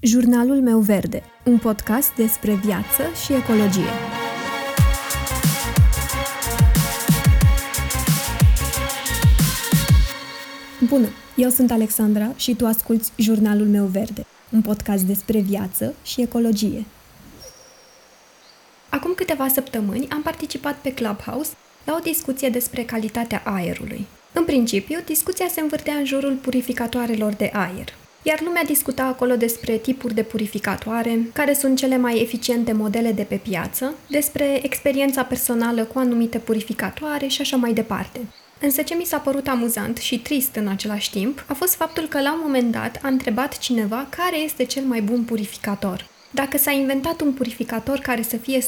Jurnalul meu verde, un podcast despre viață și ecologie. Bună, eu sunt Alexandra și tu asculți Jurnalul meu verde, un podcast despre viață și ecologie. Acum câteva săptămâni am participat pe Clubhouse la o discuție despre calitatea aerului. În principiu, discuția se învârtea în jurul purificatoarelor de aer, iar lumea discuta acolo despre tipuri de purificatoare, care sunt cele mai eficiente modele de pe piață, despre experiența personală cu anumite purificatoare și așa mai departe. Însă ce mi s-a părut amuzant și trist în același timp a fost faptul că la un moment dat a întrebat cineva care este cel mai bun purificator. Dacă s-a inventat un purificator care să fie 100%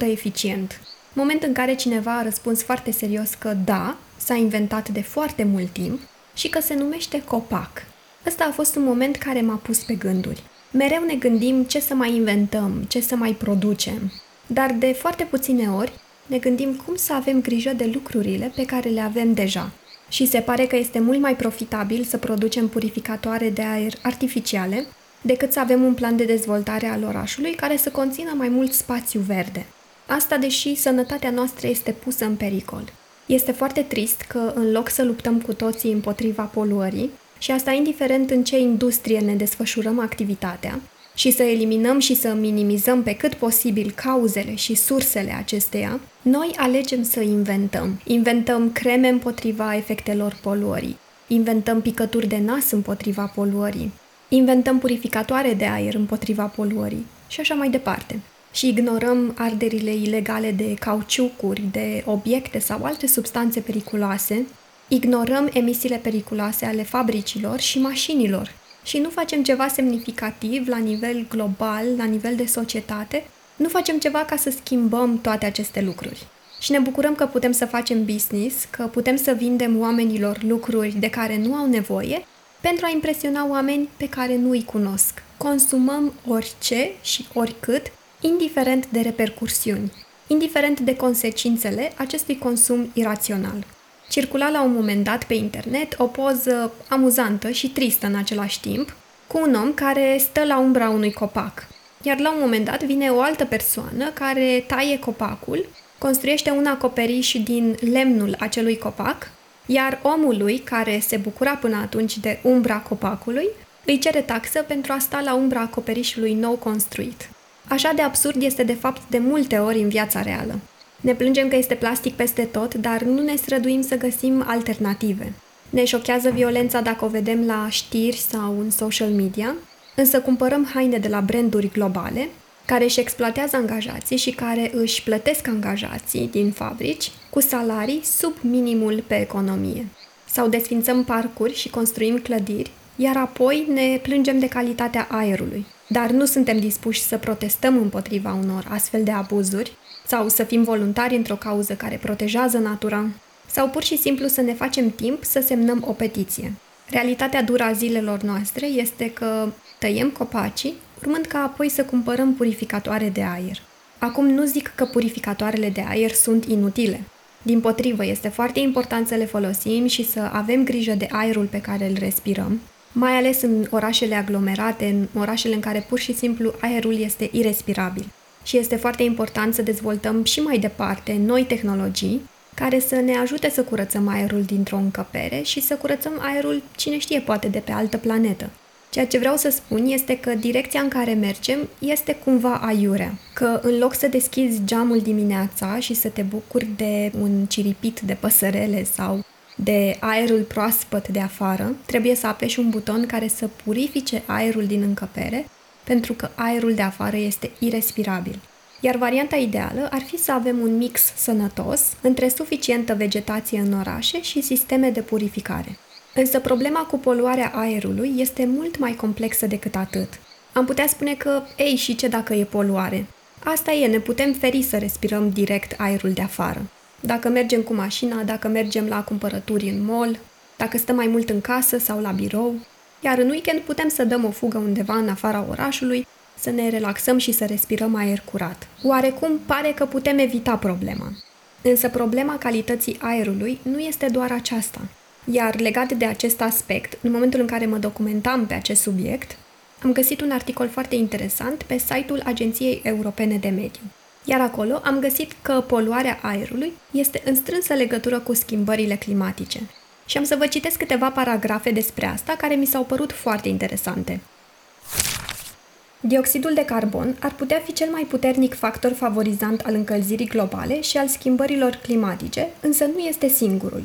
eficient. Moment în care cineva a răspuns foarte serios că da, s-a inventat de foarte mult timp și că se numește copac. Ăsta a fost un moment care m-a pus pe gânduri. Mereu ne gândim ce să mai inventăm, ce să mai producem, dar de foarte puține ori ne gândim cum să avem grijă de lucrurile pe care le avem deja. Și se pare că este mult mai profitabil să producem purificatoare de aer artificiale decât să avem un plan de dezvoltare al orașului care să conțină mai mult spațiu verde. Asta deși sănătatea noastră este pusă în pericol. Este foarte trist că, în loc să luptăm cu toții împotriva poluării, și asta indiferent în ce industrie ne desfășurăm activitatea, și să eliminăm și să minimizăm pe cât posibil cauzele și sursele acesteia, noi alegem să inventăm. Inventăm creme împotriva efectelor poluării, inventăm picături de nas împotriva poluării, inventăm purificatoare de aer împotriva poluării și așa mai departe. Și ignorăm arderile ilegale de cauciucuri, de obiecte sau alte substanțe periculoase ignorăm emisiile periculoase ale fabricilor și mașinilor și nu facem ceva semnificativ la nivel global, la nivel de societate, nu facem ceva ca să schimbăm toate aceste lucruri. Și ne bucurăm că putem să facem business, că putem să vindem oamenilor lucruri de care nu au nevoie pentru a impresiona oameni pe care nu îi cunosc. Consumăm orice și oricât, indiferent de repercursiuni, indiferent de consecințele acestui consum irațional. Circula la un moment dat pe internet o poză amuzantă și tristă în același timp, cu un om care stă la umbra unui copac. Iar la un moment dat vine o altă persoană care taie copacul, construiește un acoperiș din lemnul acelui copac, iar omului care se bucura până atunci de umbra copacului îi cere taxă pentru a sta la umbra acoperișului nou construit. Așa de absurd este de fapt de multe ori în viața reală. Ne plângem că este plastic peste tot, dar nu ne străduim să găsim alternative. Ne șochează violența dacă o vedem la știri sau în social media, însă cumpărăm haine de la branduri globale care își exploatează angajații și care își plătesc angajații din fabrici cu salarii sub minimul pe economie. Sau desfințăm parcuri și construim clădiri, iar apoi ne plângem de calitatea aerului. Dar nu suntem dispuși să protestăm împotriva unor astfel de abuzuri sau să fim voluntari într-o cauză care protejează natura, sau pur și simplu să ne facem timp să semnăm o petiție. Realitatea dură a zilelor noastre este că tăiem copacii, urmând ca apoi să cumpărăm purificatoare de aer. Acum nu zic că purificatoarele de aer sunt inutile. Din potrivă, este foarte important să le folosim și să avem grijă de aerul pe care îl respirăm, mai ales în orașele aglomerate, în orașele în care pur și simplu aerul este irrespirabil și este foarte important să dezvoltăm și mai departe noi tehnologii care să ne ajute să curățăm aerul dintr-o încăpere și să curățăm aerul, cine știe, poate de pe altă planetă. Ceea ce vreau să spun este că direcția în care mergem este cumva aiurea. Că în loc să deschizi geamul dimineața și să te bucuri de un ciripit de păsărele sau de aerul proaspăt de afară, trebuie să apeși un buton care să purifice aerul din încăpere pentru că aerul de afară este irrespirabil. Iar varianta ideală ar fi să avem un mix sănătos între suficientă vegetație în orașe și sisteme de purificare. Însă problema cu poluarea aerului este mult mai complexă decât atât. Am putea spune că, ei, și ce dacă e poluare? Asta e, ne putem feri să respirăm direct aerul de afară. Dacă mergem cu mașina, dacă mergem la cumpărături în mall, dacă stăm mai mult în casă sau la birou, iar în weekend putem să dăm o fugă undeva în afara orașului, să ne relaxăm și să respirăm aer curat. Oarecum pare că putem evita problema. Însă problema calității aerului nu este doar aceasta. Iar legat de acest aspect, în momentul în care mă documentam pe acest subiect, am găsit un articol foarte interesant pe site-ul Agenției Europene de Mediu. Iar acolo am găsit că poluarea aerului este în strânsă legătură cu schimbările climatice. Și am să vă citesc câteva paragrafe despre asta care mi s-au părut foarte interesante. Dioxidul de carbon ar putea fi cel mai puternic factor favorizant al încălzirii globale și al schimbărilor climatice, însă nu este singurul.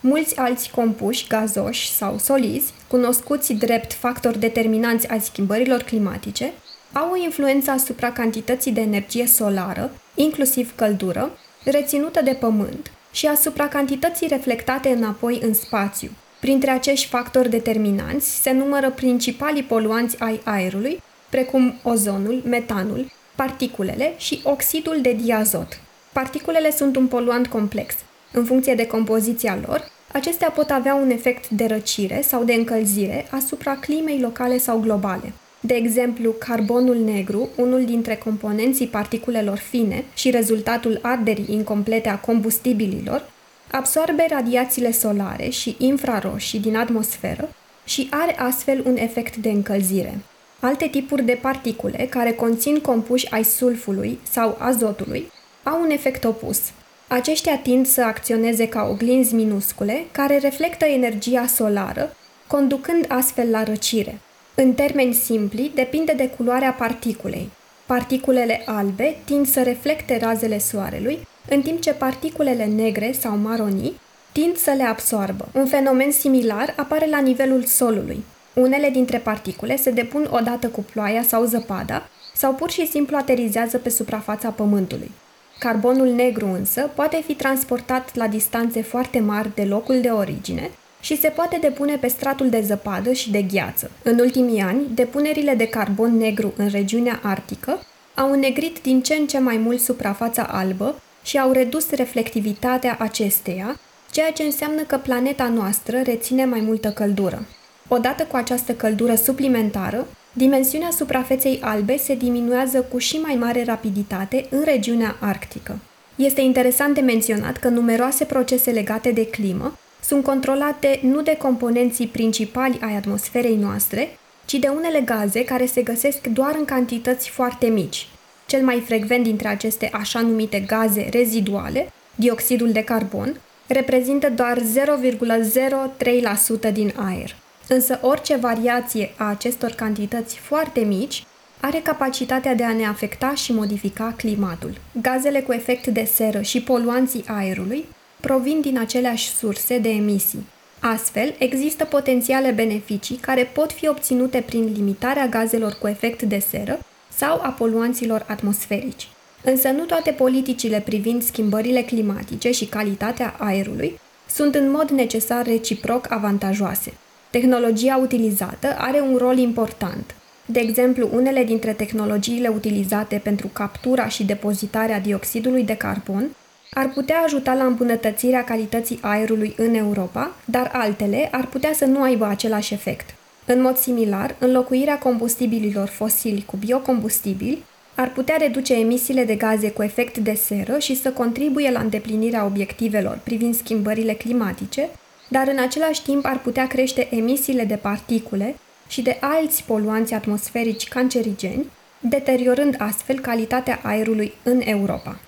Mulți alți compuși gazoși sau solizi, cunoscuți drept factori determinanți ai schimbărilor climatice, au o influență asupra cantității de energie solară, inclusiv căldură, reținută de pământ și asupra cantității reflectate înapoi în spațiu. Printre acești factori determinanți se numără principalii poluanți ai aerului, precum ozonul, metanul, particulele și oxidul de diazot. Particulele sunt un poluant complex. În funcție de compoziția lor, acestea pot avea un efect de răcire sau de încălzire asupra climei locale sau globale. De exemplu, carbonul negru, unul dintre componenții particulelor fine și rezultatul arderii incomplete a combustibililor, absorbe radiațiile solare și infraroșii din atmosferă și are astfel un efect de încălzire. Alte tipuri de particule care conțin compuși ai sulfului sau azotului au un efect opus. Aceștia tind să acționeze ca oglinzi minuscule care reflectă energia solară, conducând astfel la răcire. În termeni simpli, depinde de culoarea particulei. Particulele albe tind să reflecte razele soarelui, în timp ce particulele negre sau maronii tind să le absoarbă. Un fenomen similar apare la nivelul solului. Unele dintre particule se depun odată cu ploaia sau zăpada, sau pur și simplu aterizează pe suprafața pământului. Carbonul negru însă poate fi transportat la distanțe foarte mari de locul de origine și se poate depune pe stratul de zăpadă și de gheață. În ultimii ani, depunerile de carbon negru în regiunea arctică au înnegrit din ce în ce mai mult suprafața albă și au redus reflectivitatea acesteia, ceea ce înseamnă că planeta noastră reține mai multă căldură. Odată cu această căldură suplimentară, dimensiunea suprafeței albe se diminuează cu și mai mare rapiditate în regiunea arctică. Este interesant de menționat că numeroase procese legate de climă sunt controlate nu de componenții principali ai atmosferei noastre, ci de unele gaze care se găsesc doar în cantități foarte mici. Cel mai frecvent dintre aceste așa numite gaze reziduale, dioxidul de carbon, reprezintă doar 0,03% din aer. Însă orice variație a acestor cantități foarte mici are capacitatea de a ne afecta și modifica climatul. Gazele cu efect de seră și poluanții aerului provin din aceleași surse de emisii. Astfel, există potențiale beneficii care pot fi obținute prin limitarea gazelor cu efect de seră sau a poluanților atmosferici. Însă nu toate politicile privind schimbările climatice și calitatea aerului sunt în mod necesar reciproc avantajoase. Tehnologia utilizată are un rol important. De exemplu, unele dintre tehnologiile utilizate pentru captura și depozitarea dioxidului de carbon ar putea ajuta la îmbunătățirea calității aerului în Europa, dar altele ar putea să nu aibă același efect. În mod similar, înlocuirea combustibililor fosili cu biocombustibili ar putea reduce emisiile de gaze cu efect de seră și să contribuie la îndeplinirea obiectivelor privind schimbările climatice, dar în același timp ar putea crește emisiile de particule și de alți poluanți atmosferici cancerigeni, deteriorând astfel calitatea aerului în Europa.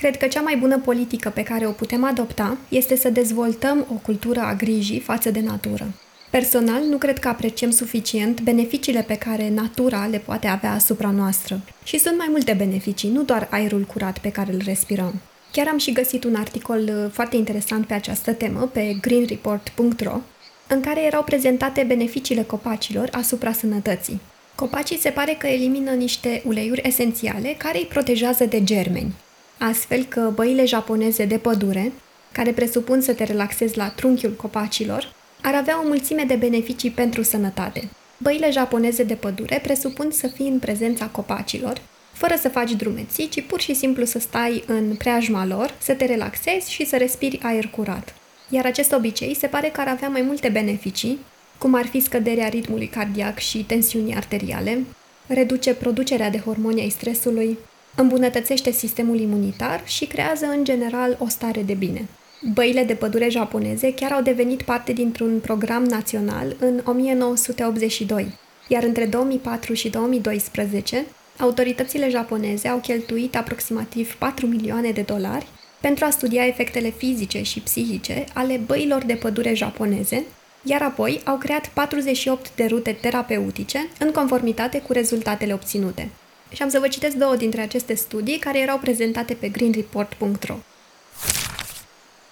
Cred că cea mai bună politică pe care o putem adopta este să dezvoltăm o cultură a grijii față de natură. Personal, nu cred că apreciem suficient beneficiile pe care natura le poate avea asupra noastră. Și sunt mai multe beneficii, nu doar aerul curat pe care îl respirăm. Chiar am și găsit un articol uh, foarte interesant pe această temă pe greenreport.ro, în care erau prezentate beneficiile copacilor asupra sănătății. Copacii se pare că elimină niște uleiuri esențiale care îi protejează de germeni. Astfel că băile japoneze de pădure, care presupun să te relaxezi la trunchiul copacilor, ar avea o mulțime de beneficii pentru sănătate. Băile japoneze de pădure presupun să fii în prezența copacilor, fără să faci drumeții, ci pur și simplu să stai în preajma lor, să te relaxezi și să respiri aer curat. Iar acest obicei se pare că ar avea mai multe beneficii, cum ar fi scăderea ritmului cardiac și tensiunii arteriale, reduce producerea de hormoni ai stresului, îmbunătățește sistemul imunitar și creează în general o stare de bine. Băile de pădure japoneze chiar au devenit parte dintr-un program național în 1982. iar între 2004 și 2012, autoritățile japoneze au cheltuit aproximativ 4 milioane de dolari pentru a studia efectele fizice și psihice ale băilor de pădure japoneze, iar apoi au creat 48 de rute terapeutice în conformitate cu rezultatele obținute. Și am să vă citesc două dintre aceste studii care erau prezentate pe greenreport.ro.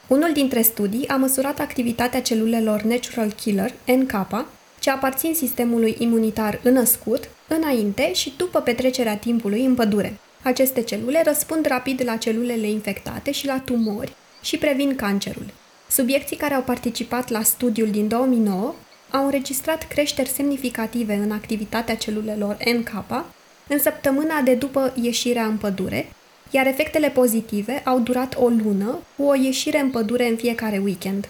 Unul dintre studii a măsurat activitatea celulelor Natural Killer, NK, ce aparțin sistemului imunitar înăscut, înainte și după petrecerea timpului în pădure. Aceste celule răspund rapid la celulele infectate și la tumori și previn cancerul. Subiecții care au participat la studiul din 2009 au înregistrat creșteri semnificative în activitatea celulelor NK în săptămâna de după ieșirea în pădure, iar efectele pozitive au durat o lună cu o ieșire în pădure în fiecare weekend.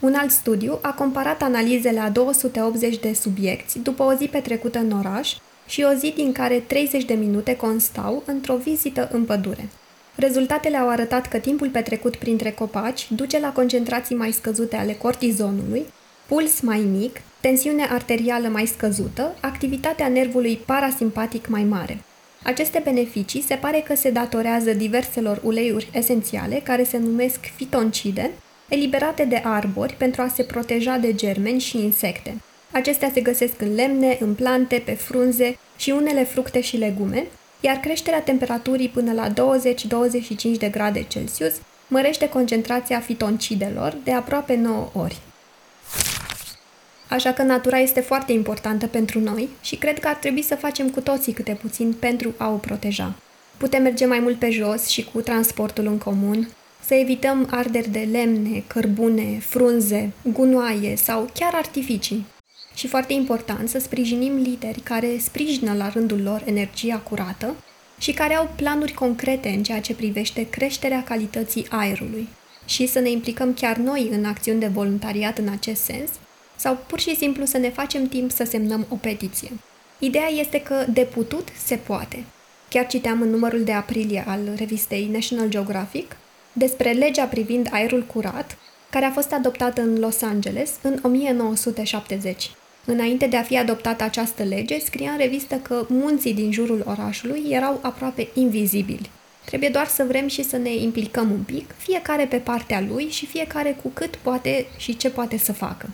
Un alt studiu a comparat analizele a 280 de subiecți după o zi petrecută în oraș și o zi din care 30 de minute constau într-o vizită în pădure. Rezultatele au arătat că timpul petrecut printre copaci duce la concentrații mai scăzute ale cortizonului, puls mai mic, tensiune arterială mai scăzută, activitatea nervului parasimpatic mai mare. Aceste beneficii se pare că se datorează diverselor uleiuri esențiale care se numesc fitoncide, eliberate de arbori pentru a se proteja de germeni și insecte. Acestea se găsesc în lemne, în plante, pe frunze și unele fructe și legume, iar creșterea temperaturii până la 20-25 de grade Celsius mărește concentrația fitoncidelor de aproape 9 ori. Așa că natura este foarte importantă pentru noi și cred că ar trebui să facem cu toții câte puțin pentru a o proteja. Putem merge mai mult pe jos și cu transportul în comun, să evităm arderi de lemne, cărbune, frunze, gunoaie sau chiar artificii. Și foarte important să sprijinim lideri care sprijină la rândul lor energia curată și care au planuri concrete în ceea ce privește creșterea calității aerului și să ne implicăm chiar noi în acțiuni de voluntariat în acest sens sau pur și simplu să ne facem timp să semnăm o petiție. Ideea este că de putut se poate. Chiar citeam în numărul de aprilie al revistei National Geographic despre legea privind aerul curat, care a fost adoptată în Los Angeles în 1970. Înainte de a fi adoptată această lege, scria în revistă că munții din jurul orașului erau aproape invizibili. Trebuie doar să vrem și să ne implicăm un pic, fiecare pe partea lui și fiecare cu cât poate și ce poate să facă.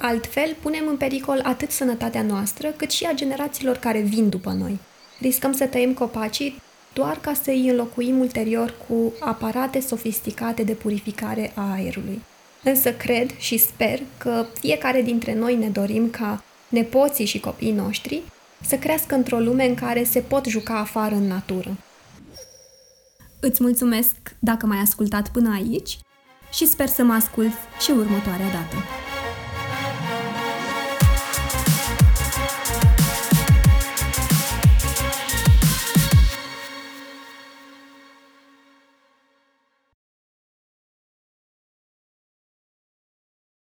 Altfel, punem în pericol atât sănătatea noastră, cât și a generațiilor care vin după noi. Riscăm să tăiem copacii doar ca să îi înlocuim ulterior cu aparate sofisticate de purificare a aerului. Însă cred și sper că fiecare dintre noi ne dorim ca nepoții și copiii noștri să crească într-o lume în care se pot juca afară în natură. Îți mulțumesc dacă m-ai ascultat până aici și sper să mă ascult și următoarea dată.